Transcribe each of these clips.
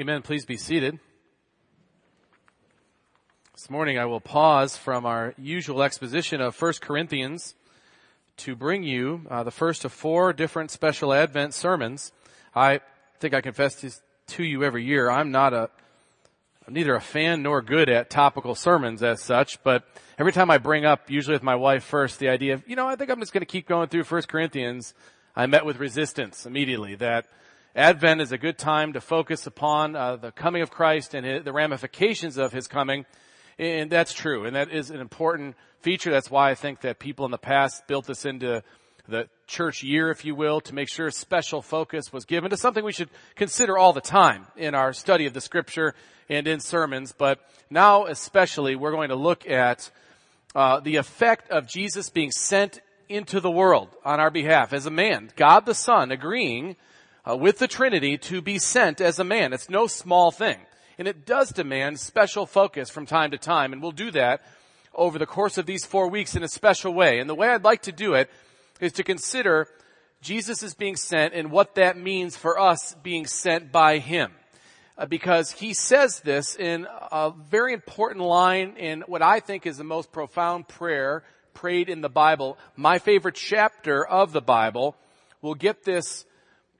Amen. Please be seated. This morning I will pause from our usual exposition of 1 Corinthians to bring you uh, the first of four different special Advent sermons. I think I confess this to you every year. I'm not a, I'm neither a fan nor good at topical sermons as such, but every time I bring up, usually with my wife first, the idea of, you know, I think I'm just going to keep going through 1 Corinthians, I met with resistance immediately that Advent is a good time to focus upon uh, the coming of Christ and the ramifications of his coming. And that's true. And that is an important feature. That's why I think that people in the past built this into the church year, if you will, to make sure special focus was given to something we should consider all the time in our study of the scripture and in sermons. But now especially, we're going to look at uh, the effect of Jesus being sent into the world on our behalf as a man. God the Son agreeing uh, with the Trinity to be sent as a man. It's no small thing. And it does demand special focus from time to time, and we'll do that over the course of these four weeks in a special way. And the way I'd like to do it is to consider Jesus is being sent and what that means for us being sent by Him. Uh, because He says this in a very important line in what I think is the most profound prayer prayed in the Bible. My favorite chapter of the Bible will get this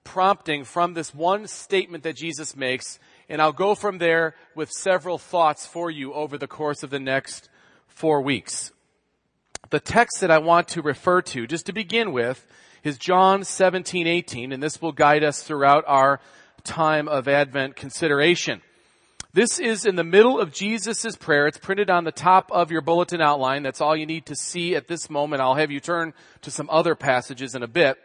prompting from this one statement that Jesus makes, and I'll go from there with several thoughts for you over the course of the next four weeks. The text that I want to refer to, just to begin with, is John 17, 18, and this will guide us throughout our time of Advent consideration. This is in the middle of Jesus' prayer. It's printed on the top of your bulletin outline. That's all you need to see at this moment. I'll have you turn to some other passages in a bit.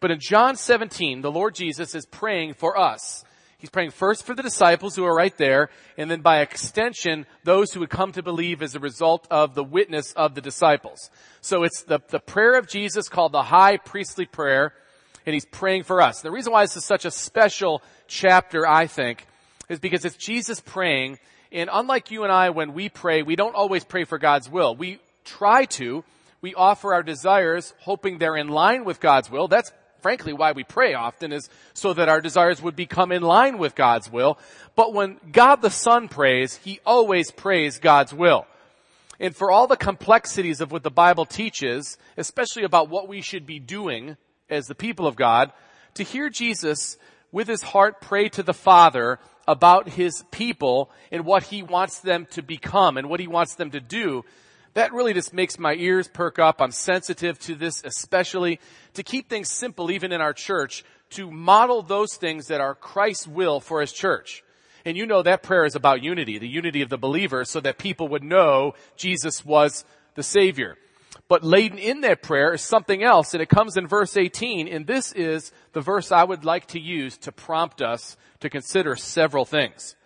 But in John 17, the Lord Jesus is praying for us. He's praying first for the disciples who are right there, and then by extension, those who would come to believe as a result of the witness of the disciples. So it's the, the prayer of Jesus called the high priestly prayer, and he's praying for us. The reason why this is such a special chapter, I think, is because it's Jesus praying, and unlike you and I, when we pray, we don't always pray for God's will. We try to, we offer our desires hoping they're in line with God's will. That's frankly why we pray often is so that our desires would become in line with God's will. But when God the Son prays, He always prays God's will. And for all the complexities of what the Bible teaches, especially about what we should be doing as the people of God, to hear Jesus with his heart pray to the Father about his people and what he wants them to become and what he wants them to do that really just makes my ears perk up. I'm sensitive to this especially to keep things simple even in our church to model those things that are Christ's will for his church. And you know that prayer is about unity, the unity of the believer so that people would know Jesus was the Savior. But laden in that prayer is something else and it comes in verse 18 and this is the verse I would like to use to prompt us to consider several things.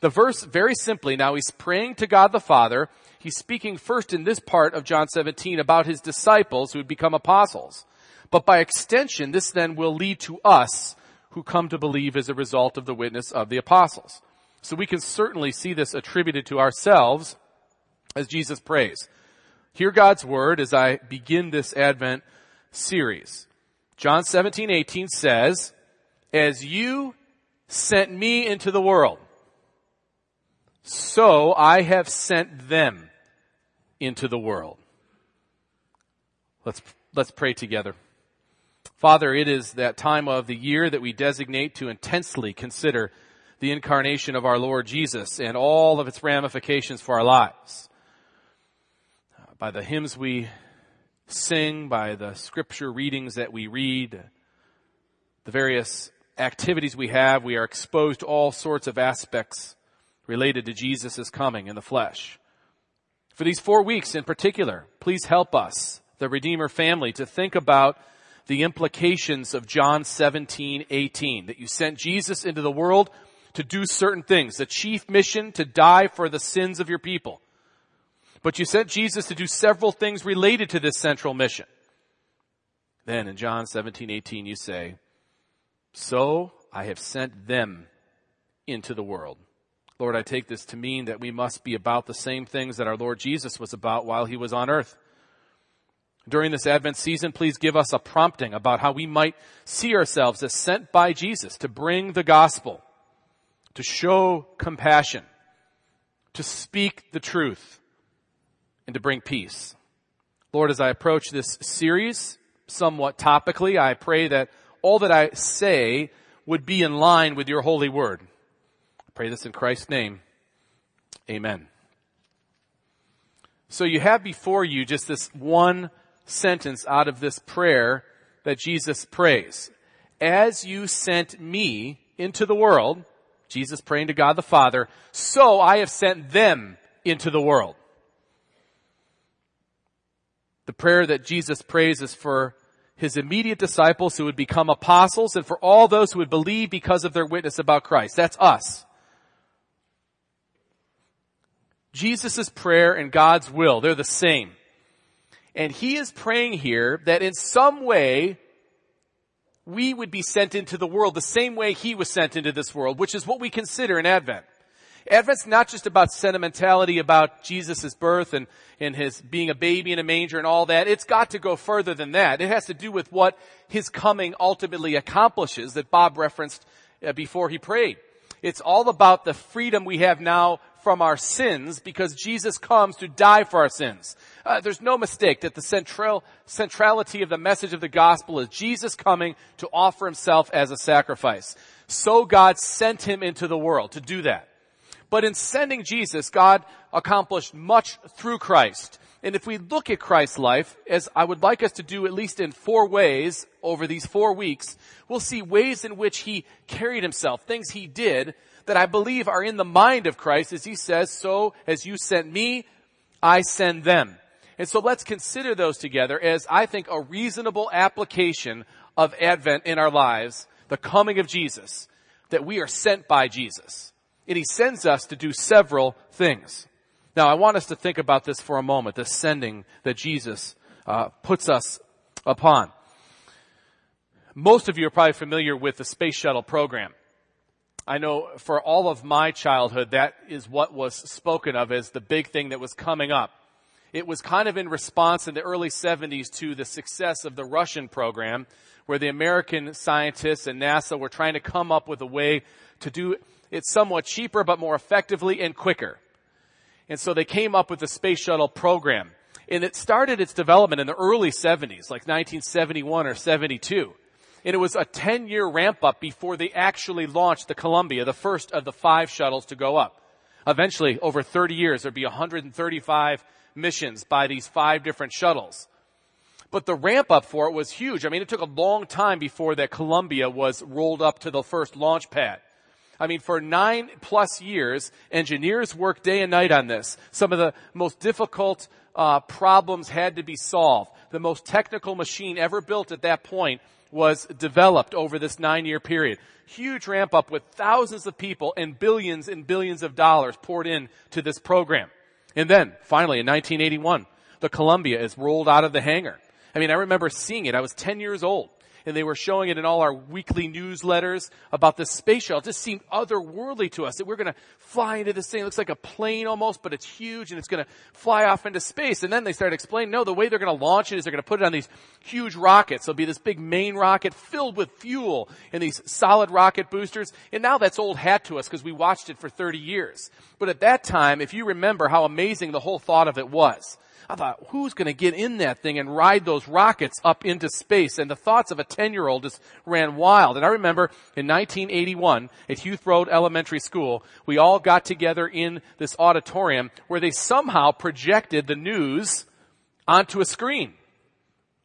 The verse very simply now he's praying to God the Father he's speaking first in this part of John 17 about his disciples who would become apostles. But by extension, this then will lead to us who come to believe as a result of the witness of the apostles. So we can certainly see this attributed to ourselves as Jesus prays. Hear God's word as I begin this Advent series. John 17, 18 says, as you sent me into the world, so I have sent them into the world. Let's, let's pray together. Father, it is that time of the year that we designate to intensely consider the incarnation of our Lord Jesus and all of its ramifications for our lives. By the hymns we sing, by the scripture readings that we read, the various activities we have, we are exposed to all sorts of aspects related to Jesus' coming in the flesh. For these four weeks in particular, please help us, the Redeemer family, to think about the implications of John 17, 18, that you sent Jesus into the world to do certain things, the chief mission to die for the sins of your people. But you sent Jesus to do several things related to this central mission. Then in John 17, 18 you say, So I have sent them into the world. Lord, I take this to mean that we must be about the same things that our Lord Jesus was about while he was on earth. During this Advent season, please give us a prompting about how we might see ourselves as sent by Jesus to bring the gospel. to show compassion, to speak the truth, and to bring peace. Lord, as I approach this series, somewhat topically, I pray that all that I say would be in line with your holy word. Pray this in Christ's name. Amen. So you have before you just this one sentence out of this prayer that Jesus prays. As you sent me into the world, Jesus praying to God the Father, so I have sent them into the world. The prayer that Jesus prays is for his immediate disciples who would become apostles and for all those who would believe because of their witness about Christ. That's us. Jesus' prayer and God's will, they're the same. And he is praying here that in some way we would be sent into the world the same way he was sent into this world, which is what we consider in Advent. Advent's not just about sentimentality about Jesus' birth and, and his being a baby in a manger and all that. It's got to go further than that. It has to do with what his coming ultimately accomplishes that Bob referenced uh, before he prayed. It's all about the freedom we have now from our sins because Jesus comes to die for our sins. Uh, there's no mistake that the central, centrality of the message of the gospel is Jesus coming to offer himself as a sacrifice. So God sent him into the world to do that. But in sending Jesus, God accomplished much through Christ. And if we look at Christ's life, as I would like us to do at least in four ways over these four weeks, we'll see ways in which he carried himself, things he did that I believe are in the mind of Christ as he says, so as you sent me, I send them. And so let's consider those together as I think a reasonable application of Advent in our lives, the coming of Jesus, that we are sent by Jesus. And he sends us to do several things. Now I want us to think about this for a moment, the sending that Jesus uh, puts us upon. Most of you are probably familiar with the space shuttle program. I know for all of my childhood, that is what was spoken of as the big thing that was coming up. It was kind of in response in the early 70s to the success of the Russian program, where the American scientists and NASA were trying to come up with a way to do it somewhat cheaper but more effectively and quicker. And so they came up with the space shuttle program. And it started its development in the early 70s, like 1971 or 72 and it was a 10 year ramp up before they actually launched the Columbia, the first of the five shuttles to go up. Eventually, over 30 years, there'd be 135 missions by these five different shuttles. But the ramp up for it was huge. I mean, it took a long time before that Columbia was rolled up to the first launch pad. I mean, for nine plus years, engineers worked day and night on this. Some of the most difficult uh, problems had to be solved. The most technical machine ever built at that point was developed over this nine year period. Huge ramp up with thousands of people and billions and billions of dollars poured in to this program. And then finally in 1981, the Columbia is rolled out of the hangar. I mean, I remember seeing it. I was 10 years old and they were showing it in all our weekly newsletters about the space shuttle. It just seemed otherworldly to us that we're going to fly into this thing. It looks like a plane almost, but it's huge and it's going to fly off into space. And then they started explaining, no, the way they're going to launch it is they're going to put it on these huge rockets. There'll be this big main rocket filled with fuel and these solid rocket boosters. And now that's old hat to us because we watched it for 30 years. But at that time, if you remember how amazing the whole thought of it was, I thought, who's going to get in that thing and ride those rockets up into space? And the thoughts of a 10 year old just ran wild. And I remember in 1981 at Huth Road Elementary School, we all got together in this auditorium where they somehow projected the news onto a screen.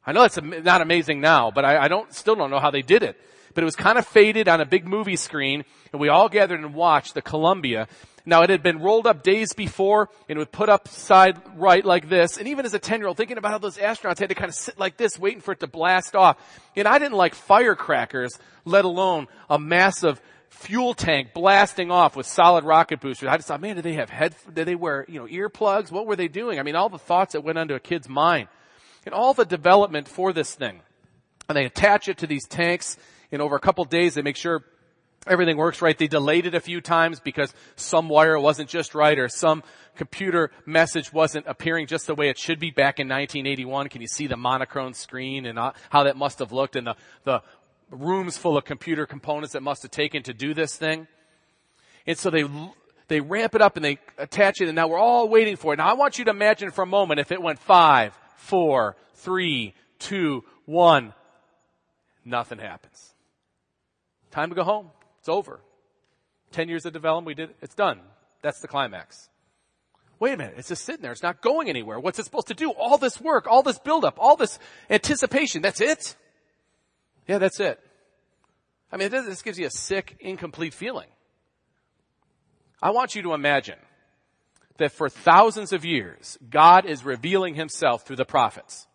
I know that's not amazing now, but I, I don't, still don't know how they did it. But it was kind of faded on a big movie screen, and we all gathered and watched the Columbia now it had been rolled up days before and would put up side right like this. And even as a 10 year old thinking about how those astronauts had to kind of sit like this waiting for it to blast off. And I didn't like firecrackers, let alone a massive fuel tank blasting off with solid rocket boosters. I just thought, man, did they have head, did they wear, you know, earplugs? What were they doing? I mean, all the thoughts that went into a kid's mind and all the development for this thing. And they attach it to these tanks and over a couple days they make sure everything works right. They delayed it a few times because some wire wasn't just right or some computer message wasn't appearing just the way it should be back in 1981. Can you see the monochrome screen and how that must have looked and the, the rooms full of computer components that must have taken to do this thing? And so they, they ramp it up and they attach it and now we're all waiting for it. Now I want you to imagine for a moment if it went five, four, three, two, one, nothing happens. Time to go home. It's over. Ten years of development, we did, it's done. That's the climax. Wait a minute, it's just sitting there. It's not going anywhere. What's it supposed to do? All this work, all this buildup, all this anticipation. That's it? Yeah, that's it. I mean, this gives you a sick, incomplete feeling. I want you to imagine that for thousands of years, God is revealing himself through the prophets.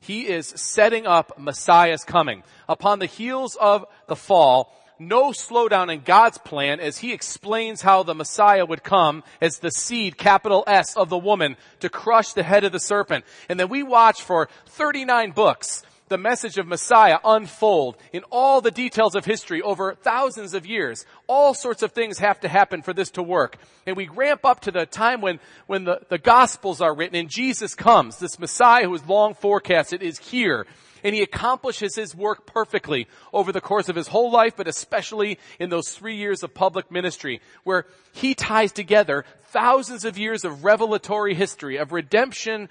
He is setting up Messiah's coming. Upon the heels of the fall, no slowdown in God's plan as he explains how the Messiah would come as the seed, capital S, of the woman to crush the head of the serpent. And then we watch for 39 books the message of Messiah unfold in all the details of history over thousands of years. All sorts of things have to happen for this to work. And we ramp up to the time when, when the, the Gospels are written and Jesus comes. This Messiah who is long forecasted is here. And he accomplishes his work perfectly over the course of his whole life, but especially in those three years of public ministry, where he ties together thousands of years of revelatory history, of redemption,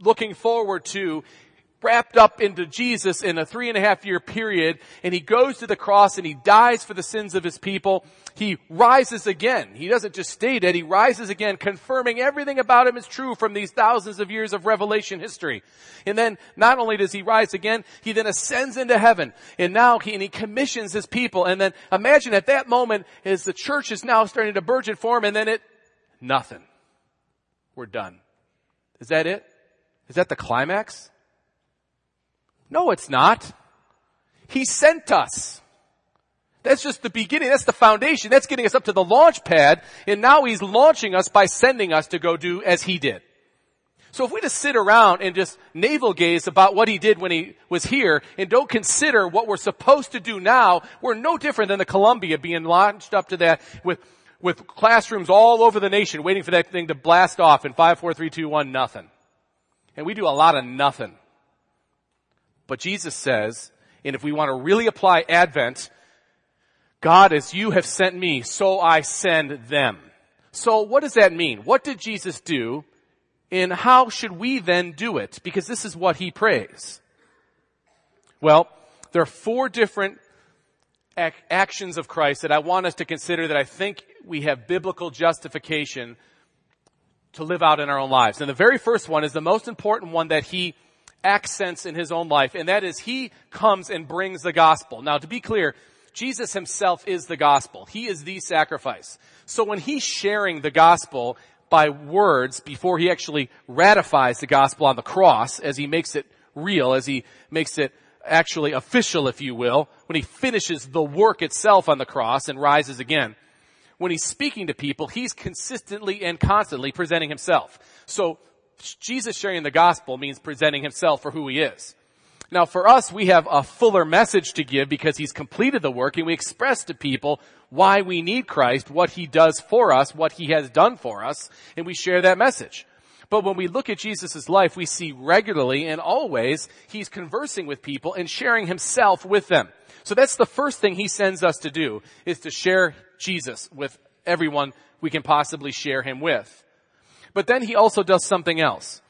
looking forward to wrapped up into Jesus in a three and a half year period and he goes to the cross and he dies for the sins of his people. He rises again. He doesn't just stay dead, he rises again, confirming everything about him is true from these thousands of years of revelation history. And then not only does he rise again, he then ascends into heaven and now he, and he commissions his people. And then imagine at that moment as the church is now starting to burgeon form and then it, nothing. We're done. Is that it? Is that the climax? No, it's not. He sent us. That's just the beginning. That's the foundation. That's getting us up to the launch pad. And now he's launching us by sending us to go do as he did. So if we just sit around and just navel gaze about what he did when he was here and don't consider what we're supposed to do now, we're no different than the Columbia being launched up to that with, with classrooms all over the nation waiting for that thing to blast off in five, four, three, two, one, nothing. And we do a lot of nothing. But Jesus says, and if we want to really apply Advent, God, as you have sent me, so I send them. So what does that mean? What did Jesus do? And how should we then do it? Because this is what he prays. Well, there are four different ac- actions of Christ that I want us to consider that I think we have biblical justification to live out in our own lives. And the very first one is the most important one that he accents in his own life, and that is he comes and brings the gospel. Now, to be clear, Jesus himself is the gospel. He is the sacrifice. So when he's sharing the gospel by words before he actually ratifies the gospel on the cross, as he makes it real, as he makes it actually official, if you will, when he finishes the work itself on the cross and rises again, when he's speaking to people, he's consistently and constantly presenting himself. So Jesus sharing the gospel means presenting himself for who he is. Now for us, we have a fuller message to give because he's completed the work and we express to people why we need Christ, what he does for us, what he has done for us, and we share that message. But when we look at Jesus' life, we see regularly and always he's conversing with people and sharing himself with them. So that's the first thing he sends us to do, is to share Jesus with everyone we can possibly share him with. But then he also does something else.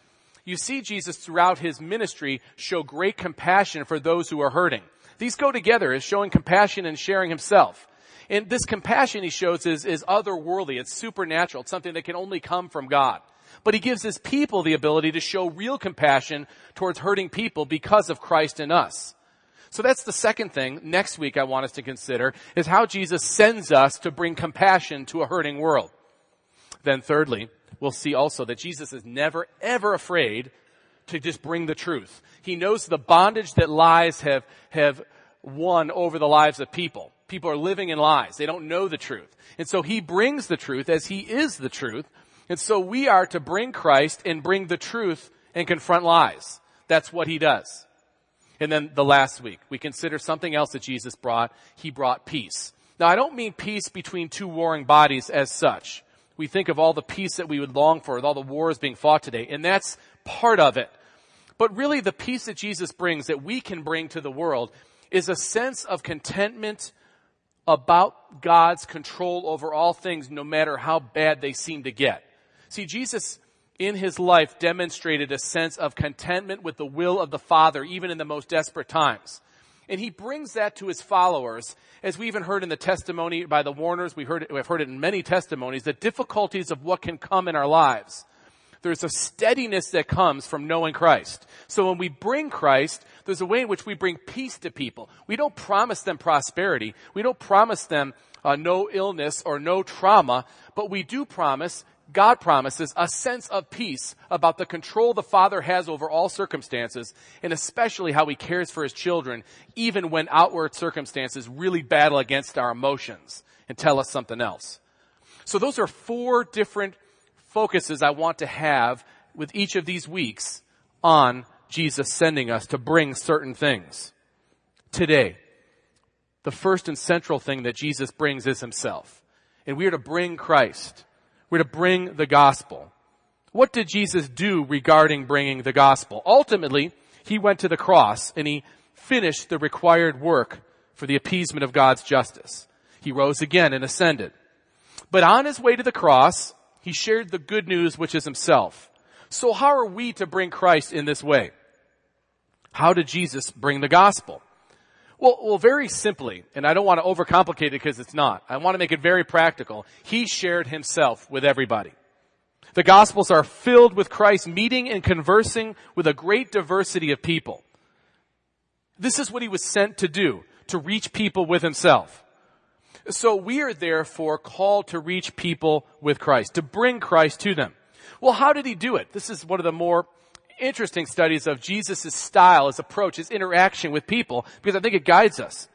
You see Jesus throughout his ministry show great compassion for those who are hurting. These go together as showing compassion and sharing himself. And this compassion he shows is, is otherworldly. It's supernatural. It's something that can only come from God. But he gives his people the ability to show real compassion towards hurting people because of Christ in us. So that's the second thing next week I want us to consider is how Jesus sends us to bring compassion to a hurting world. Then thirdly, we'll see also that Jesus is never ever afraid to just bring the truth. He knows the bondage that lies have, have won over the lives of people. People are living in lies. They don't know the truth. And so he brings the truth as he is the truth. And so we are to bring Christ and bring the truth and confront lies. That's what he does. And then the last week, we consider something else that Jesus brought. He brought peace. Now I don't mean peace between two warring bodies as such we think of all the peace that we would long for with all the wars being fought today, and that's part of it. But really the peace that Jesus brings, that we can bring to the world, is a sense of contentment about God's control over all things, no matter how bad they seem to get. See, Jesus in his life demonstrated a sense of contentment with the will of the Father, even in the most desperate times. And he brings that to his followers, as we even heard in the testimony by the Warners, we heard we've heard it in many testimonies, the difficulties of what can come in our lives. There's a steadiness that comes from knowing Christ. So when we bring Christ, there's a way in which we bring peace to people. We don't promise them prosperity. We don't promise them uh, no illness or no trauma, but we do promise God promises a sense of peace about the control the Father has over all circumstances, and especially how He cares for His children, even when outward circumstances really battle against our emotions and tell us something else. So those are four different focuses I want to have with each of these weeks on Jesus sending us to bring certain things. Today, the first and central thing that Jesus brings is Himself. And we are to bring Christ. We're to bring the gospel. What did Jesus do regarding bringing the gospel? Ultimately, he went to the cross and he finished the required work for the appeasement of God's justice. He rose again and ascended. But on his way to the cross, he shared the good news which is himself. So how are we to bring Christ in this way? How did Jesus bring the gospel? Well, well, very simply, and I don't want to overcomplicate it because it's not. I want to make it very practical. He shared himself with everybody. The Gospels are filled with Christ meeting and conversing with a great diversity of people. This is what he was sent to do, to reach people with himself. So we are therefore called to reach people with Christ, to bring Christ to them. Well, how did he do it? This is one of the more interesting studies of Jesus' style, his approach, his interaction with people, because I think it guides us.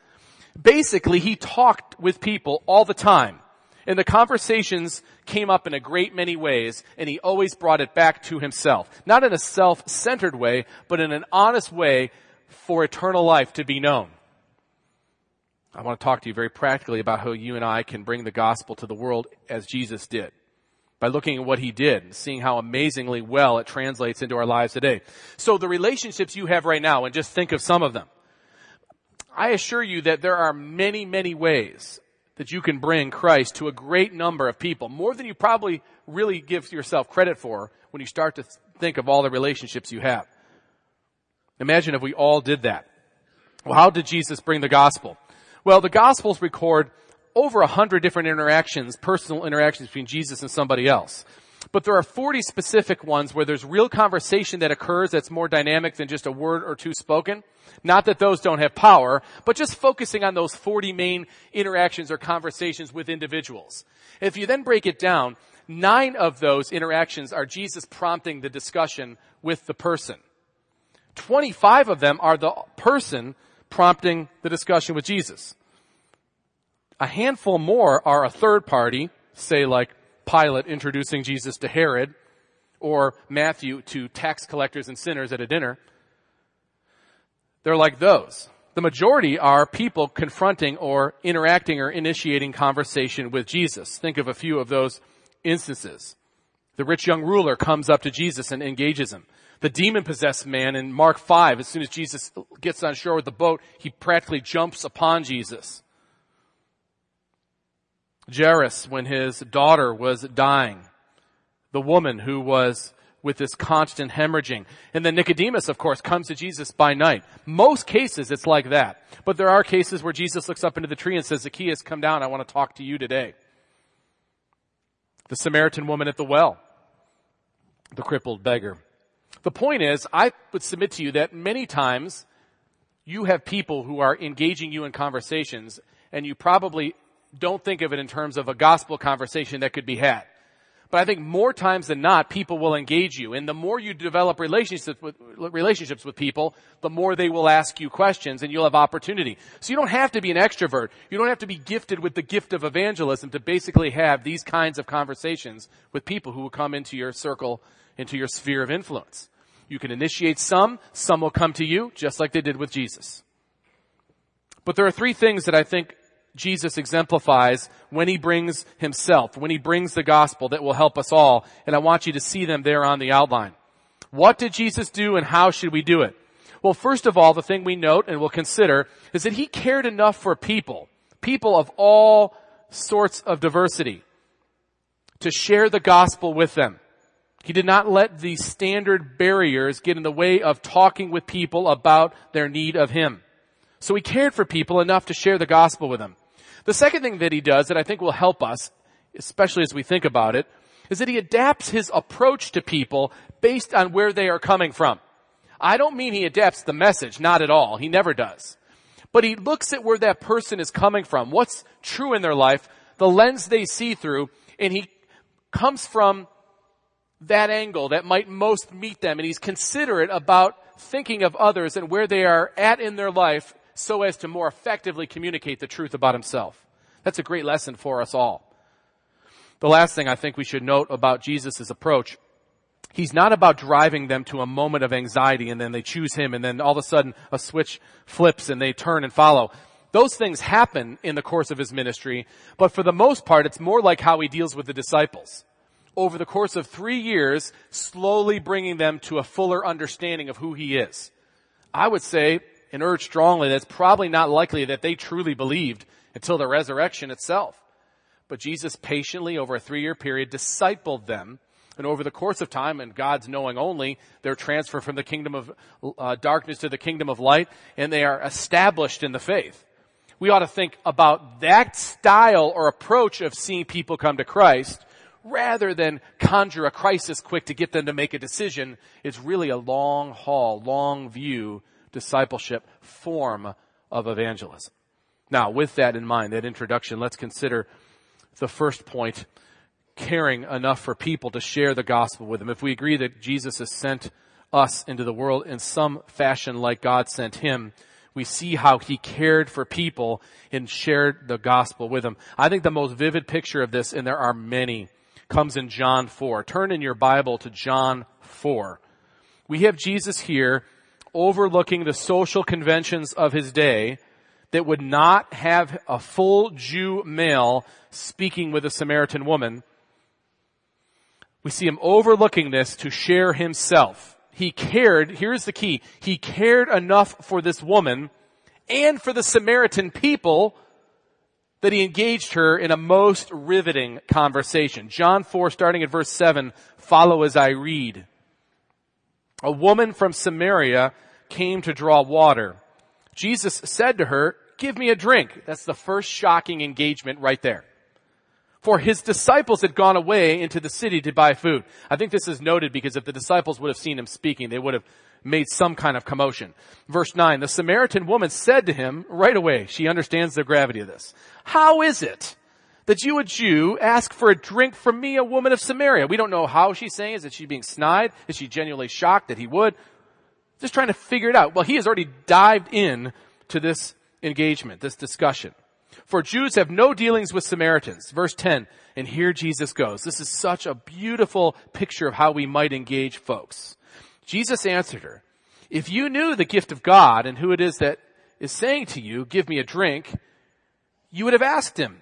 Basically, he talked with people all the time. And the conversations came up in a great many ways, and he always brought it back to himself. Not in a self-centered way, but in an honest way for eternal life to be known. I want to talk to you very practically about how you and I can bring the gospel to the world as Jesus did by looking at what he did and seeing how amazingly well it translates into our lives today. So the relationships you have right now, and just think of some of them. I assure you that there are many, many ways that you can bring Christ to a great number of people, more than you probably really give yourself credit for when you start to think of all the relationships you have. Imagine if we all did that. Well, how did Jesus bring the gospel? Well, the gospels record over a hundred different interactions, personal interactions between Jesus and somebody else. But there are 40 specific ones where there's real conversation that occurs that's more dynamic than just a word or two spoken. Not that those don't have power, but just focusing on those 40 main interactions or conversations with individuals. If you then break it down, nine of those interactions are Jesus prompting the discussion with the person. 25 of them are the person prompting the discussion with Jesus. A handful more are a third party, say like Pilate introducing Jesus to Herod, or Matthew to tax collectors and sinners at a dinner. They're like those. The majority are people confronting or interacting or initiating conversation with Jesus. Think of a few of those instances. The rich young ruler comes up to Jesus and engages him. The demon possessed man in Mark 5, as soon as Jesus gets on shore with the boat, he practically jumps upon Jesus. Jairus, when his daughter was dying, the woman who was with this constant hemorrhaging. And then Nicodemus, of course, comes to Jesus by night. Most cases it's like that. But there are cases where Jesus looks up into the tree and says, Zacchaeus, come down. I want to talk to you today. The Samaritan woman at the well. The crippled beggar. The point is, I would submit to you that many times you have people who are engaging you in conversations and you probably don't think of it in terms of a gospel conversation that could be had. But I think more times than not, people will engage you. And the more you develop relationships with, relationships with people, the more they will ask you questions and you'll have opportunity. So you don't have to be an extrovert. You don't have to be gifted with the gift of evangelism to basically have these kinds of conversations with people who will come into your circle, into your sphere of influence. You can initiate some, some will come to you, just like they did with Jesus. But there are three things that I think Jesus exemplifies when he brings himself, when he brings the gospel that will help us all. And I want you to see them there on the outline. What did Jesus do and how should we do it? Well, first of all, the thing we note and we'll consider is that he cared enough for people, people of all sorts of diversity to share the gospel with them. He did not let the standard barriers get in the way of talking with people about their need of Him. So he cared for people enough to share the gospel with them. The second thing that he does that I think will help us, especially as we think about it, is that he adapts his approach to people based on where they are coming from. I don't mean he adapts the message, not at all. He never does. But he looks at where that person is coming from, what's true in their life, the lens they see through, and he comes from that angle that might most meet them, and he's considerate about thinking of others and where they are at in their life so as to more effectively communicate the truth about himself. That's a great lesson for us all. The last thing I think we should note about Jesus' approach, he's not about driving them to a moment of anxiety and then they choose him and then all of a sudden a switch flips and they turn and follow. Those things happen in the course of his ministry, but for the most part, it's more like how he deals with the disciples. Over the course of three years, slowly bringing them to a fuller understanding of who he is. I would say and urge strongly that it's probably not likely that they truly believed until the resurrection itself. But Jesus patiently, over a three year period, discipled them. And over the course of time, and God's knowing only, they're transferred from the kingdom of uh, darkness to the kingdom of light, and they are established in the faith. We ought to think about that style or approach of seeing people come to Christ rather than conjure a crisis quick to get them to make a decision. It's really a long haul, long view discipleship form of evangelism. Now, with that in mind, that introduction, let's consider the first point, caring enough for people to share the gospel with them. If we agree that Jesus has sent us into the world in some fashion like God sent him, we see how he cared for people and shared the gospel with them. I think the most vivid picture of this, and there are many, comes in John 4. Turn in your Bible to John 4. We have Jesus here overlooking the social conventions of his day that would not have a full Jew male speaking with a Samaritan woman. We see him overlooking this to share himself. He cared, here's the key, he cared enough for this woman and for the Samaritan people that he engaged her in a most riveting conversation. John 4 starting at verse 7, follow as I read. A woman from Samaria came to draw water. Jesus said to her, give me a drink. That's the first shocking engagement right there. For his disciples had gone away into the city to buy food. I think this is noted because if the disciples would have seen him speaking, they would have made some kind of commotion. Verse 9, the Samaritan woman said to him right away, she understands the gravity of this. How is it that you, a Jew, ask for a drink from me, a woman of Samaria? We don't know how she's saying. Is it she being snide? Is she genuinely shocked that he would? Just trying to figure it out. Well, he has already dived in to this engagement, this discussion. For Jews have no dealings with Samaritans. Verse 10. And here Jesus goes. This is such a beautiful picture of how we might engage folks. Jesus answered her, if you knew the gift of God and who it is that is saying to you, give me a drink, you would have asked him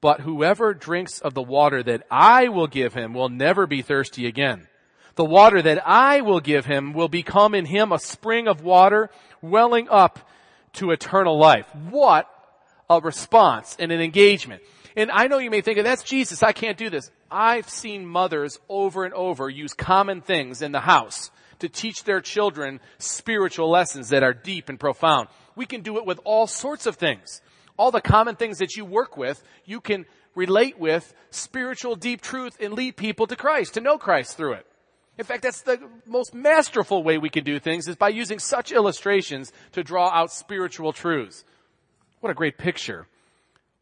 But whoever drinks of the water that I will give him will never be thirsty again. The water that I will give him will become in him a spring of water welling up to eternal life. What a response and an engagement. And I know you may think, that's Jesus, I can't do this. I've seen mothers over and over use common things in the house to teach their children spiritual lessons that are deep and profound. We can do it with all sorts of things. All the common things that you work with, you can relate with spiritual deep truth and lead people to Christ, to know Christ through it. In fact, that's the most masterful way we can do things is by using such illustrations to draw out spiritual truths. What a great picture.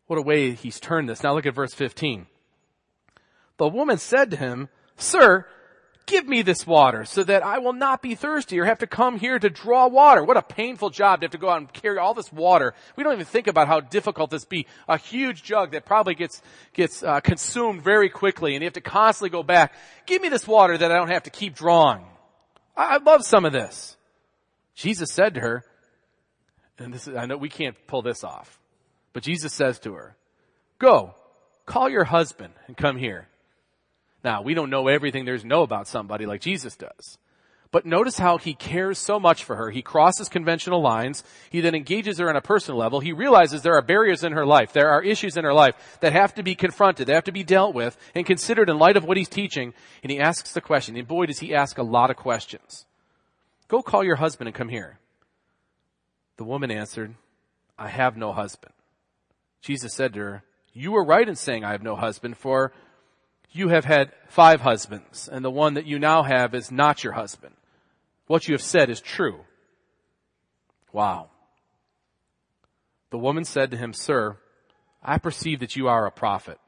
What a way he's turned this. Now look at verse 15. The woman said to him, Sir, give me this water so that I will not be thirsty or have to come here to draw water. What a painful job to have to go out and carry all this water. We don't even think about how difficult this be. A huge jug that probably gets, gets uh, consumed very quickly and you have to constantly go back. Give me this water that I don't have to keep drawing. I, I love some of this. Jesus said to her, and this is, I know we can't pull this off, but Jesus says to her, go, call your husband and come here. Now, we don't know everything there's know about somebody like Jesus does. But notice how he cares so much for her. He crosses conventional lines. He then engages her on a personal level. He realizes there are barriers in her life. There are issues in her life that have to be confronted. They have to be dealt with and considered in light of what he's teaching. And he asks the question. And boy, does he ask a lot of questions. Go call your husband and come here. The woman answered, I have no husband. Jesus said to her, you were right in saying I have no husband for you have had five husbands and the one that you now have is not your husband. What you have said is true. Wow. The woman said to him, Sir, I perceive that you are a prophet.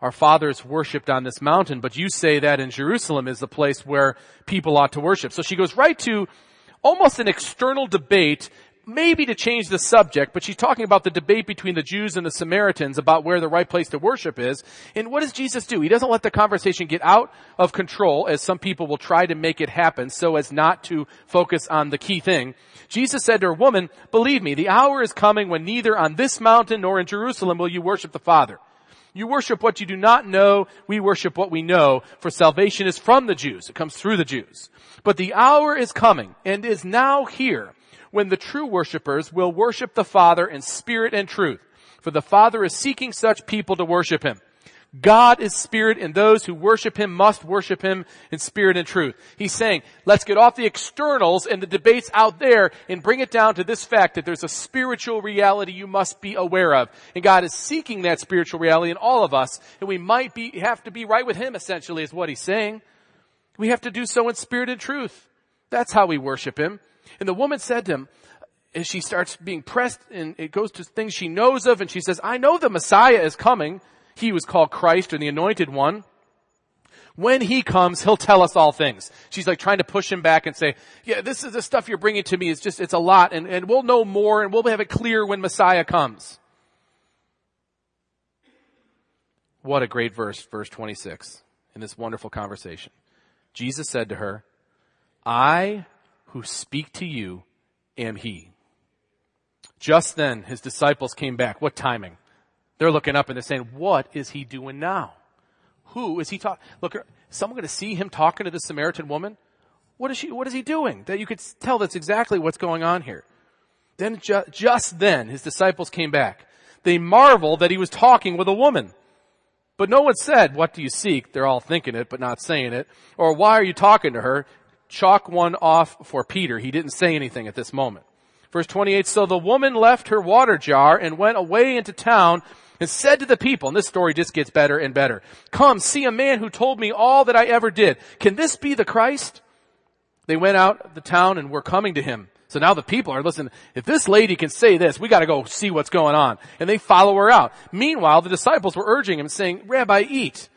Our fathers worshipped on this mountain, but you say that in Jerusalem is the place where people ought to worship. So she goes right to almost an external debate maybe to change the subject, but she's talking about the debate between the Jews and the Samaritans about where the right place to worship is. And what does Jesus do? He doesn't let the conversation get out of control as some people will try to make it happen so as not to focus on the key thing. Jesus said to her, woman, believe me, the hour is coming when neither on this mountain nor in Jerusalem will you worship the Father. You worship what you do not know. We worship what we know. For salvation is from the Jews. It comes through the Jews. But the hour is coming and is now here when the true worshipers will worship the Father in spirit and truth. For the Father is seeking such people to worship Him. God is spirit and those who worship Him must worship Him in spirit and truth. He's saying, let's get off the externals and the debates out there and bring it down to this fact that there's a spiritual reality you must be aware of. And God is seeking that spiritual reality in all of us and we might be, have to be right with Him essentially is what He's saying. We have to do so in spirit and truth. That's how we worship Him. And the woman said to him, as she starts being pressed and it goes to things she knows of and she says, I know the Messiah is coming. He was called Christ or the anointed one. When he comes, he'll tell us all things. She's like trying to push him back and say, yeah, this is the stuff you're bringing to me. It's just, it's a lot and, and we'll know more and we'll have it clear when Messiah comes. What a great verse, verse 26 in this wonderful conversation. Jesus said to her, I who speak to you am he. Just then his disciples came back. What timing? They're looking up and they're saying, what is he doing now? Who is he talking? Look, someone going to see him talking to the Samaritan woman? What is she, what is he doing? That you could tell that's exactly what's going on here. Then ju- just then his disciples came back. They marveled that he was talking with a woman. But no one said, what do you seek? They're all thinking it, but not saying it. Or why are you talking to her? Chalk one off for Peter. He didn't say anything at this moment. Verse 28, so the woman left her water jar and went away into town and said to the people, and this story just gets better and better, come see a man who told me all that I ever did. Can this be the Christ? They went out of the town and were coming to him. So now the people are listening. If this lady can say this, we gotta go see what's going on. And they follow her out. Meanwhile, the disciples were urging him saying, Rabbi, eat.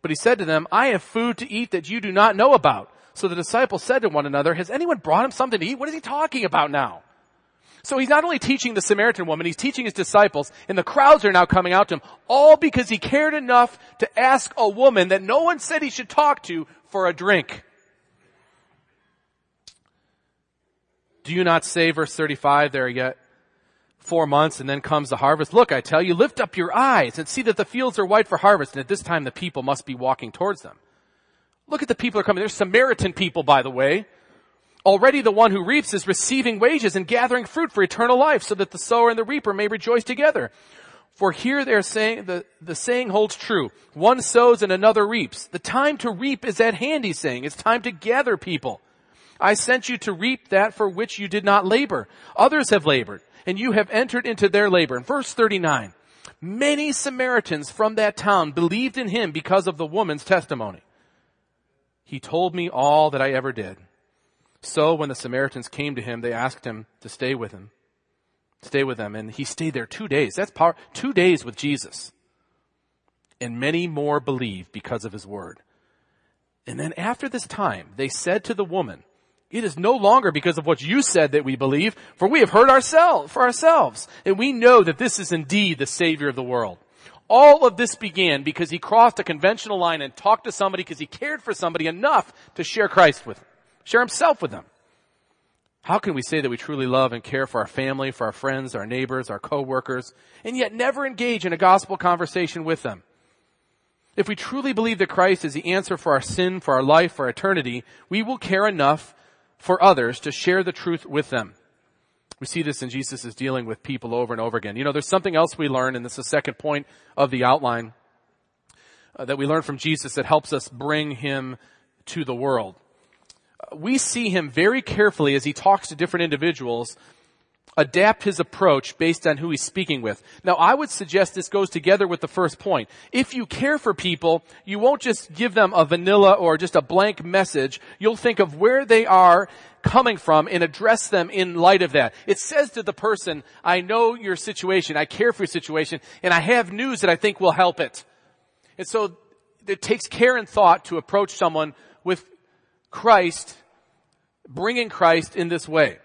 But he said to them, I have food to eat that you do not know about. So the disciples said to one another, has anyone brought him something to eat? What is he talking about now? So he's not only teaching the Samaritan woman, he's teaching his disciples, and the crowds are now coming out to him, all because he cared enough to ask a woman that no one said he should talk to for a drink. Do you not say, verse 35, there yet four months and then comes the harvest? Look, I tell you, lift up your eyes and see that the fields are white for harvest, and at this time the people must be walking towards them. Look at the people are coming. They're Samaritan people, by the way. Already the one who reaps is receiving wages and gathering fruit for eternal life so that the sower and the reaper may rejoice together. For here they're saying, the, the saying holds true. One sows and another reaps. The time to reap is at hand, he's saying. It's time to gather people. I sent you to reap that for which you did not labor. Others have labored, and you have entered into their labor. In verse 39, many Samaritans from that town believed in him because of the woman's testimony. He told me all that I ever did. So when the Samaritans came to him, they asked him to stay with him, stay with them. And he stayed there two days. That's power, two days with Jesus. And many more believed because of his word. And then after this time, they said to the woman, it is no longer because of what you said that we believe, for we have heard ourselves, for ourselves, and we know that this is indeed the Savior of the world. All of this began because he crossed a conventional line and talked to somebody because he cared for somebody enough to share Christ with them, share himself with them. How can we say that we truly love and care for our family, for our friends, our neighbors, our coworkers, and yet never engage in a gospel conversation with them? If we truly believe that Christ is the answer for our sin, for our life, for eternity, we will care enough for others to share the truth with them. We see this in Jesus' is dealing with people over and over again. You know, there's something else we learn, and this is the second point of the outline, uh, that we learn from Jesus that helps us bring him to the world. Uh, we see him very carefully as he talks to different individuals adapt his approach based on who he's speaking with. Now I would suggest this goes together with the first point. If you care for people, you won't just give them a vanilla or just a blank message. You'll think of where they are coming from and address them in light of that. It says to the person, I know your situation, I care for your situation, and I have news that I think will help it. And so it takes care and thought to approach someone with Christ, bringing Christ in this way.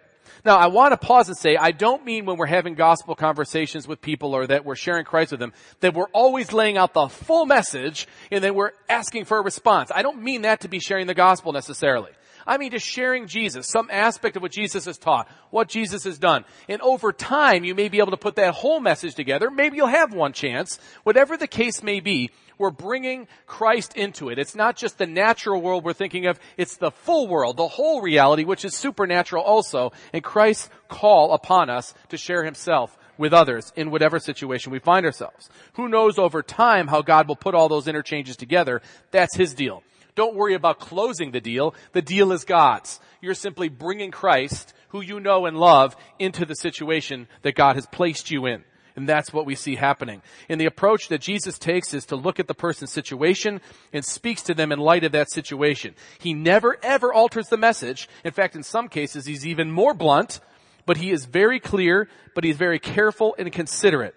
Now, I want to pause and say, I don't mean when we're having gospel conversations with people or that we're sharing Christ with them, that we're always laying out the full message and then we're asking for a response. I don't mean that to be sharing the gospel necessarily. I mean just sharing Jesus, some aspect of what Jesus has taught, what Jesus has done. And over time, you may be able to put that whole message together. Maybe you'll have one chance. Whatever the case may be, we're bringing Christ into it. It's not just the natural world we're thinking of, it's the full world, the whole reality, which is supernatural also, and Christ's call upon us to share himself with others in whatever situation we find ourselves. Who knows over time how God will put all those interchanges together? That's his deal. Don't worry about closing the deal. The deal is God's. You're simply bringing Christ, who you know and love, into the situation that God has placed you in. And that's what we see happening. And the approach that Jesus takes is to look at the person's situation and speaks to them in light of that situation. He never ever alters the message. In fact, in some cases, he's even more blunt, but he is very clear, but he's very careful and considerate.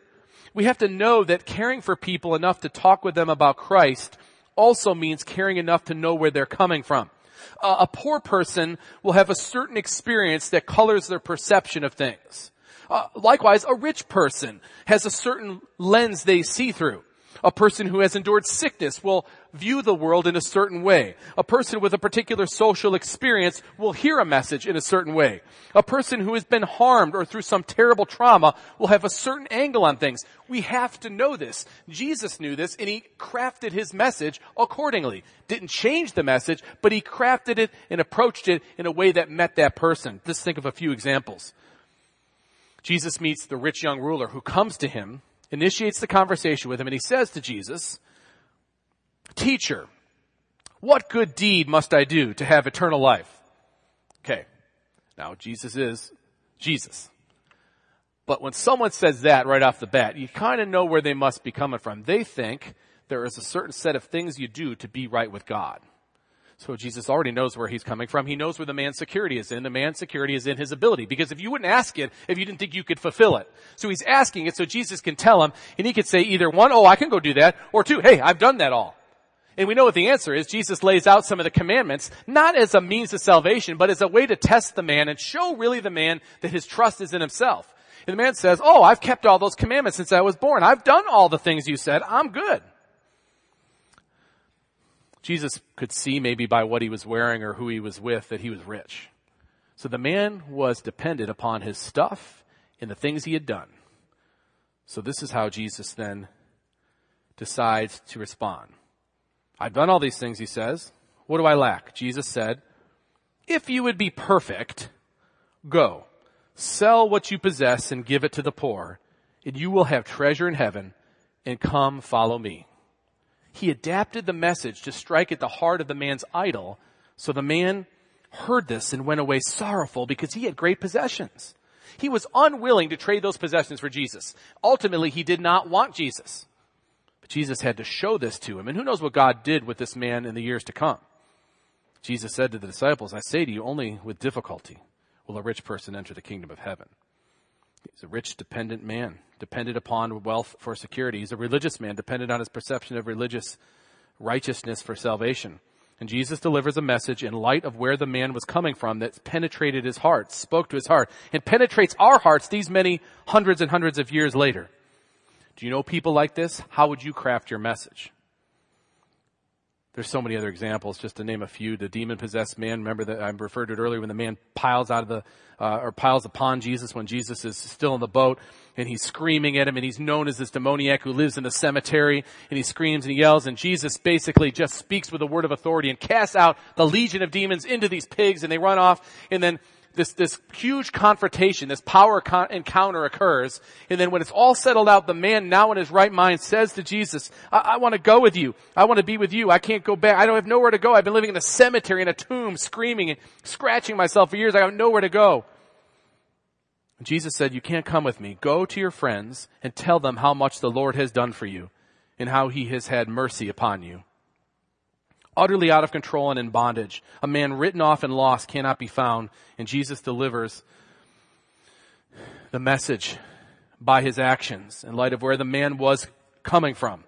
We have to know that caring for people enough to talk with them about Christ also means caring enough to know where they're coming from. Uh, a poor person will have a certain experience that colors their perception of things. Uh, likewise, a rich person has a certain lens they see through. A person who has endured sickness will view the world in a certain way. A person with a particular social experience will hear a message in a certain way. A person who has been harmed or through some terrible trauma will have a certain angle on things. We have to know this. Jesus knew this and he crafted his message accordingly. Didn't change the message, but he crafted it and approached it in a way that met that person. Just think of a few examples. Jesus meets the rich young ruler who comes to him, initiates the conversation with him, and he says to Jesus, Teacher, what good deed must I do to have eternal life? Okay. Now, Jesus is Jesus. But when someone says that right off the bat, you kind of know where they must be coming from. They think there is a certain set of things you do to be right with God. So Jesus already knows where he's coming from. He knows where the man's security is in. The man's security is in his ability. Because if you wouldn't ask it if you didn't think you could fulfill it. So he's asking it so Jesus can tell him, and he could say either one, oh, I can go do that, or two, hey, I've done that all. And we know what the answer is. Jesus lays out some of the commandments, not as a means of salvation, but as a way to test the man and show really the man that his trust is in himself. And the man says, oh, I've kept all those commandments since I was born. I've done all the things you said. I'm good. Jesus could see maybe by what he was wearing or who he was with that he was rich. So the man was dependent upon his stuff and the things he had done. So this is how Jesus then decides to respond. I've done all these things, he says. What do I lack? Jesus said, if you would be perfect, go, sell what you possess and give it to the poor, and you will have treasure in heaven, and come follow me. He adapted the message to strike at the heart of the man's idol. So the man heard this and went away sorrowful because he had great possessions. He was unwilling to trade those possessions for Jesus. Ultimately, he did not want Jesus. But Jesus had to show this to him. And who knows what God did with this man in the years to come. Jesus said to the disciples, I say to you, only with difficulty will a rich person enter the kingdom of heaven. He's a rich, dependent man, dependent upon wealth for security. He's a religious man, dependent on his perception of religious righteousness for salvation. And Jesus delivers a message in light of where the man was coming from that penetrated his heart, spoke to his heart, and penetrates our hearts these many hundreds and hundreds of years later. Do you know people like this? How would you craft your message? There's so many other examples, just to name a few. The demon possessed man, remember that I referred to it earlier when the man piles out of the, uh, or piles upon Jesus when Jesus is still in the boat and he's screaming at him and he's known as this demoniac who lives in the cemetery and he screams and he yells and Jesus basically just speaks with a word of authority and casts out the legion of demons into these pigs and they run off and then this, this huge confrontation, this power con- encounter occurs. And then when it's all settled out, the man now in his right mind says to Jesus, I, I want to go with you. I want to be with you. I can't go back. I don't have nowhere to go. I've been living in a cemetery in a tomb, screaming and scratching myself for years. I have nowhere to go. And Jesus said, you can't come with me. Go to your friends and tell them how much the Lord has done for you and how he has had mercy upon you utterly out of control and in bondage. A man written off and lost cannot be found, and Jesus delivers the message by his actions in light of where the man was coming from.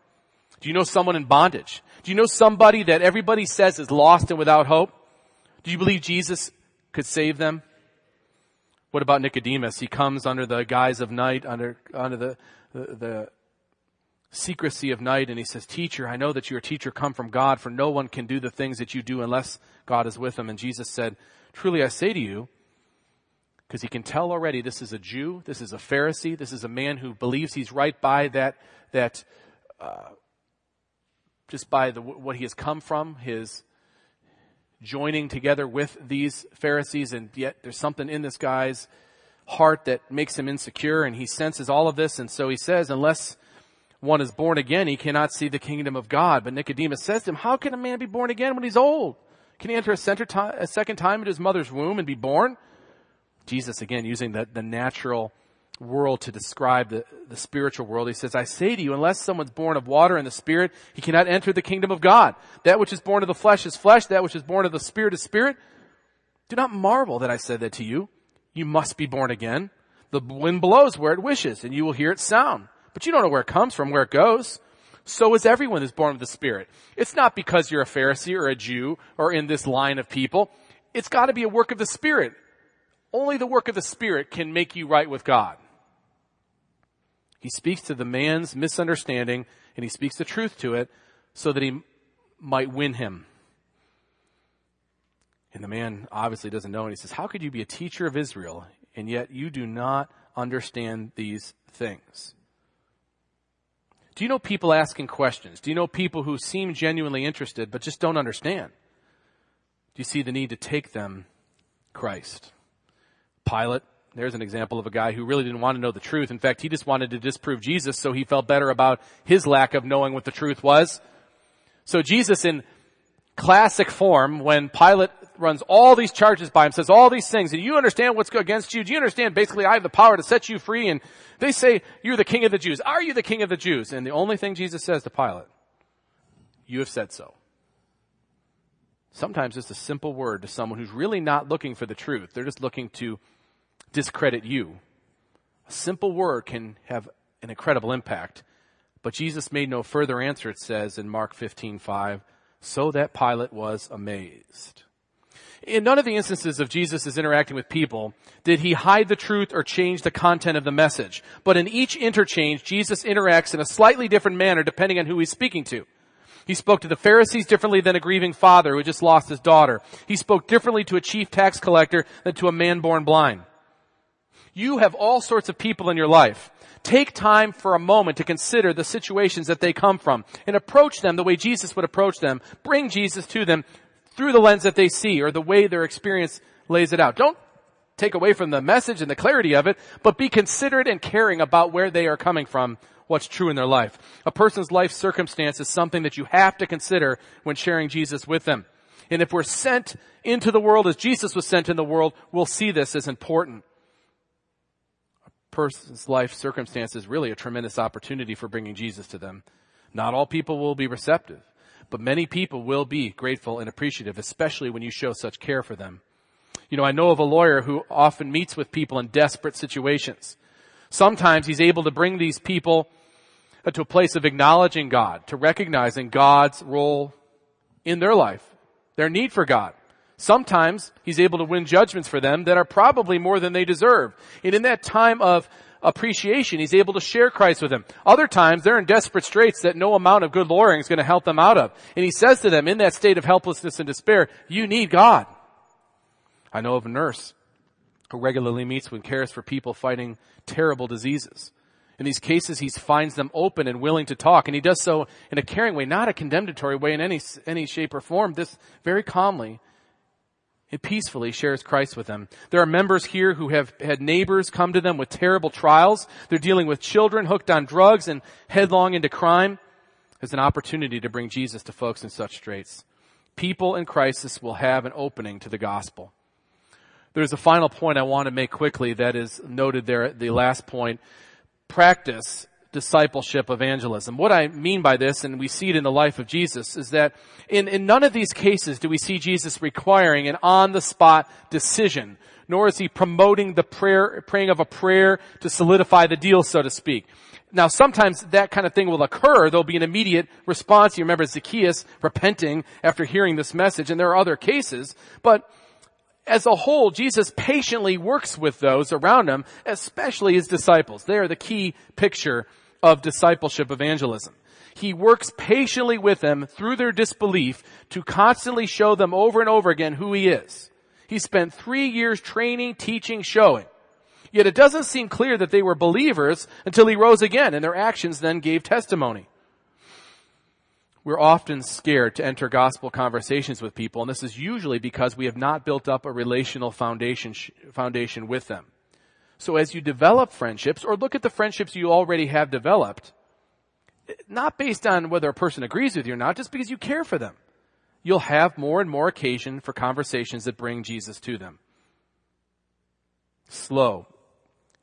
Do you know someone in bondage? Do you know somebody that everybody says is lost and without hope? Do you believe Jesus could save them? What about Nicodemus? He comes under the guise of night, under, under the, the, the secrecy of night and he says, teacher, I know that you're a teacher come from God for no one can do the things that you do unless God is with him. And Jesus said, truly I say to you, because he can tell already this is a Jew, this is a Pharisee, this is a man who believes he's right by that, that, uh, just by the, what he has come from, his joining together with these Pharisees, and yet there's something in this guy's heart that makes him insecure, and he senses all of this, and so he says, unless one is born again, he cannot see the kingdom of God. But Nicodemus says to him, how can a man be born again when he's old? Can he enter a, second time into his mother's womb and be born? Jesus again using the, the natural world to describe the, the spiritual world. He says, I say to you, unless someone's born of water and the spirit, he cannot enter the kingdom of God. That which is born of the flesh is flesh, that which is born of the spirit is spirit. Do not marvel that I said that to you. You must be born again. The wind blows where it wishes and you will hear its sound but you don't know where it comes from, where it goes. So is everyone that's born of the Spirit. It's not because you're a Pharisee or a Jew or in this line of people. It's gotta be a work of the Spirit. Only the work of the Spirit can make you right with God. He speaks to the man's misunderstanding and he speaks the truth to it so that he might win him. And the man obviously doesn't know and he says, how could you be a teacher of Israel and yet you do not understand these things? Do you know people asking questions? Do you know people who seem genuinely interested but just don't understand? Do you see the need to take them Christ? Pilate, there's an example of a guy who really didn't want to know the truth. In fact, he just wanted to disprove Jesus so he felt better about his lack of knowing what the truth was. So Jesus in classic form, when Pilate runs all these charges by him, says all these things, and you understand what's against you? Do you understand basically I have the power to set you free? And they say, you're the king of the Jews. Are you the king of the Jews? And the only thing Jesus says to Pilate, you have said so. Sometimes it's a simple word to someone who's really not looking for the truth. They're just looking to discredit you. A simple word can have an incredible impact. But Jesus made no further answer, it says in Mark 15, 5, so that Pilate was amazed. In none of the instances of Jesus' interacting with people did he hide the truth or change the content of the message. But in each interchange, Jesus interacts in a slightly different manner depending on who he's speaking to. He spoke to the Pharisees differently than a grieving father who had just lost his daughter. He spoke differently to a chief tax collector than to a man born blind. You have all sorts of people in your life. Take time for a moment to consider the situations that they come from and approach them the way Jesus would approach them. Bring Jesus to them through the lens that they see or the way their experience lays it out. Don't take away from the message and the clarity of it, but be considerate and caring about where they are coming from, what's true in their life. A person's life circumstance is something that you have to consider when sharing Jesus with them. And if we're sent into the world as Jesus was sent in the world, we'll see this as important. A person's life circumstance is really a tremendous opportunity for bringing Jesus to them. Not all people will be receptive. But many people will be grateful and appreciative, especially when you show such care for them. You know, I know of a lawyer who often meets with people in desperate situations. Sometimes he's able to bring these people uh, to a place of acknowledging God, to recognizing God's role in their life, their need for God. Sometimes he's able to win judgments for them that are probably more than they deserve. And in that time of appreciation, he's able to share Christ with them. Other times they're in desperate straits that no amount of good lawyering is going to help them out of. And he says to them in that state of helplessness and despair, you need God. I know of a nurse who regularly meets and cares for people fighting terrible diseases. In these cases, he finds them open and willing to talk, and he does so in a caring way, not a condemnatory way in any, any shape or form. This very calmly and peacefully shares Christ with them. There are members here who have had neighbors come to them with terrible trials. They're dealing with children hooked on drugs and headlong into crime. There's an opportunity to bring Jesus to folks in such straits. People in crisis will have an opening to the gospel. There's a final point I want to make quickly that is noted there at the last point practice discipleship evangelism. What I mean by this, and we see it in the life of Jesus, is that in, in none of these cases do we see Jesus requiring an on-the-spot decision, nor is he promoting the prayer, praying of a prayer to solidify the deal, so to speak. Now sometimes that kind of thing will occur. There'll be an immediate response. You remember Zacchaeus repenting after hearing this message, and there are other cases, but as a whole, Jesus patiently works with those around him, especially his disciples. They are the key picture of discipleship evangelism. He works patiently with them through their disbelief to constantly show them over and over again who he is. He spent three years training, teaching, showing. Yet it doesn't seem clear that they were believers until he rose again and their actions then gave testimony. We're often scared to enter gospel conversations with people, and this is usually because we have not built up a relational foundation, foundation with them. So as you develop friendships, or look at the friendships you already have developed, not based on whether a person agrees with you or not, just because you care for them, you'll have more and more occasion for conversations that bring Jesus to them. Slow,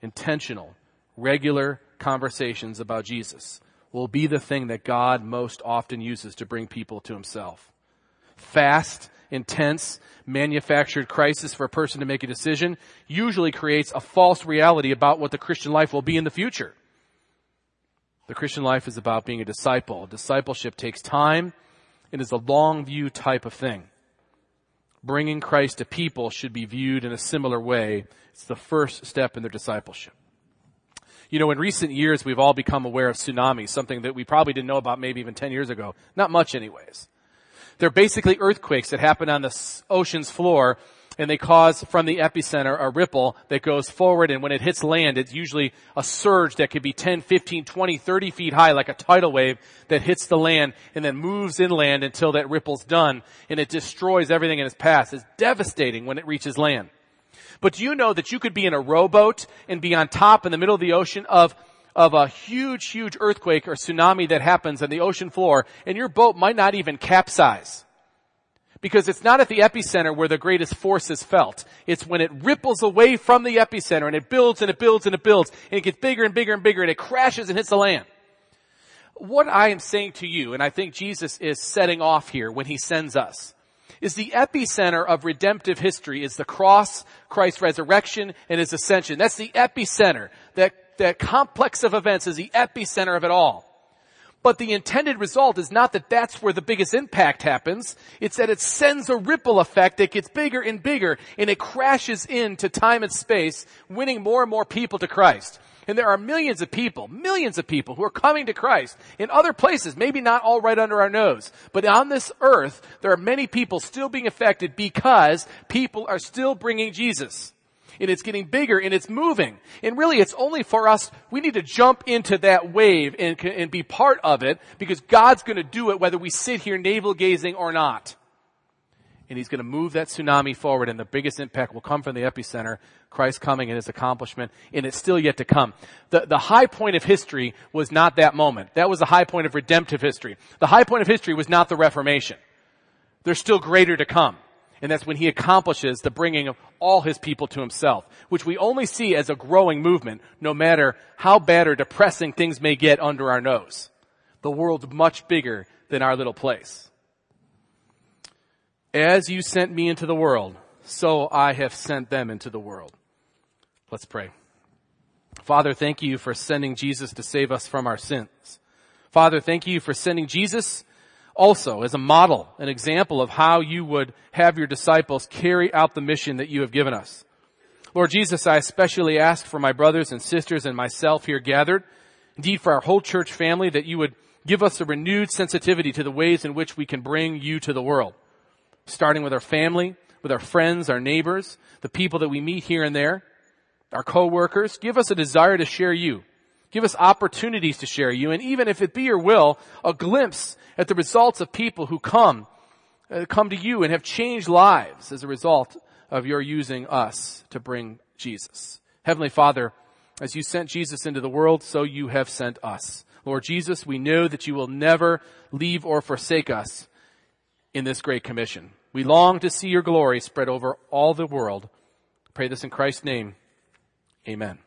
intentional, regular conversations about Jesus will be the thing that God most often uses to bring people to himself. Fast, intense, manufactured crisis for a person to make a decision usually creates a false reality about what the Christian life will be in the future. The Christian life is about being a disciple. Discipleship takes time and is a long view type of thing. Bringing Christ to people should be viewed in a similar way. It's the first step in their discipleship. You know, in recent years, we've all become aware of tsunamis, something that we probably didn't know about maybe even 10 years ago. Not much anyways. They're basically earthquakes that happen on the ocean's floor and they cause from the epicenter a ripple that goes forward and when it hits land, it's usually a surge that could be 10, 15, 20, 30 feet high like a tidal wave that hits the land and then moves inland until that ripple's done and it destroys everything in its path. It's devastating when it reaches land. But do you know that you could be in a rowboat and be on top in the middle of the ocean of of a huge, huge earthquake or tsunami that happens on the ocean floor and your boat might not even capsize. Because it's not at the epicenter where the greatest force is felt. It's when it ripples away from the epicenter and it builds and it builds and it builds and it gets bigger and bigger and bigger and it crashes and hits the land. What I am saying to you, and I think Jesus is setting off here when he sends us, is the epicenter of redemptive history is the cross, Christ's resurrection, and his ascension. That's the epicenter. That, that complex of events is the epicenter of it all. But the intended result is not that that's where the biggest impact happens. It's that it sends a ripple effect that gets bigger and bigger and it crashes into time and space, winning more and more people to Christ. And there are millions of people, millions of people who are coming to Christ in other places, maybe not all right under our nose, but on this earth, there are many people still being affected because people are still bringing Jesus. And it's getting bigger and it's moving. And really it's only for us, we need to jump into that wave and, and be part of it because God's gonna do it whether we sit here navel gazing or not and he's going to move that tsunami forward and the biggest impact will come from the epicenter, Christ coming and his accomplishment, and it's still yet to come. The, the high point of history was not that moment. That was the high point of redemptive history. The high point of history was not the Reformation. There's still greater to come. And that's when he accomplishes the bringing of all his people to himself, which we only see as a growing movement, no matter how bad or depressing things may get under our nose. The world's much bigger than our little place. As you sent me into the world, so I have sent them into the world. Let's pray. Father, thank you for sending Jesus to save us from our sins. Father, thank you for sending Jesus also as a model, an example of how you would have your disciples carry out the mission that you have given us. Lord Jesus, I especially ask for my brothers and sisters and myself here gathered, indeed for our whole church family, that you would give us a renewed sensitivity to the ways in which we can bring you to the world. Starting with our family, with our friends, our neighbors, the people that we meet here and there, our co-workers. Give us a desire to share you. Give us opportunities to share you. And even if it be your will, a glimpse at the results of people who come, uh, come to you and have changed lives as a result of your using us to bring Jesus. Heavenly Father, as you sent Jesus into the world, so you have sent us. Lord Jesus, we know that you will never leave or forsake us in this great commission. We long to see your glory spread over all the world. pray this in Christ's name. Amen.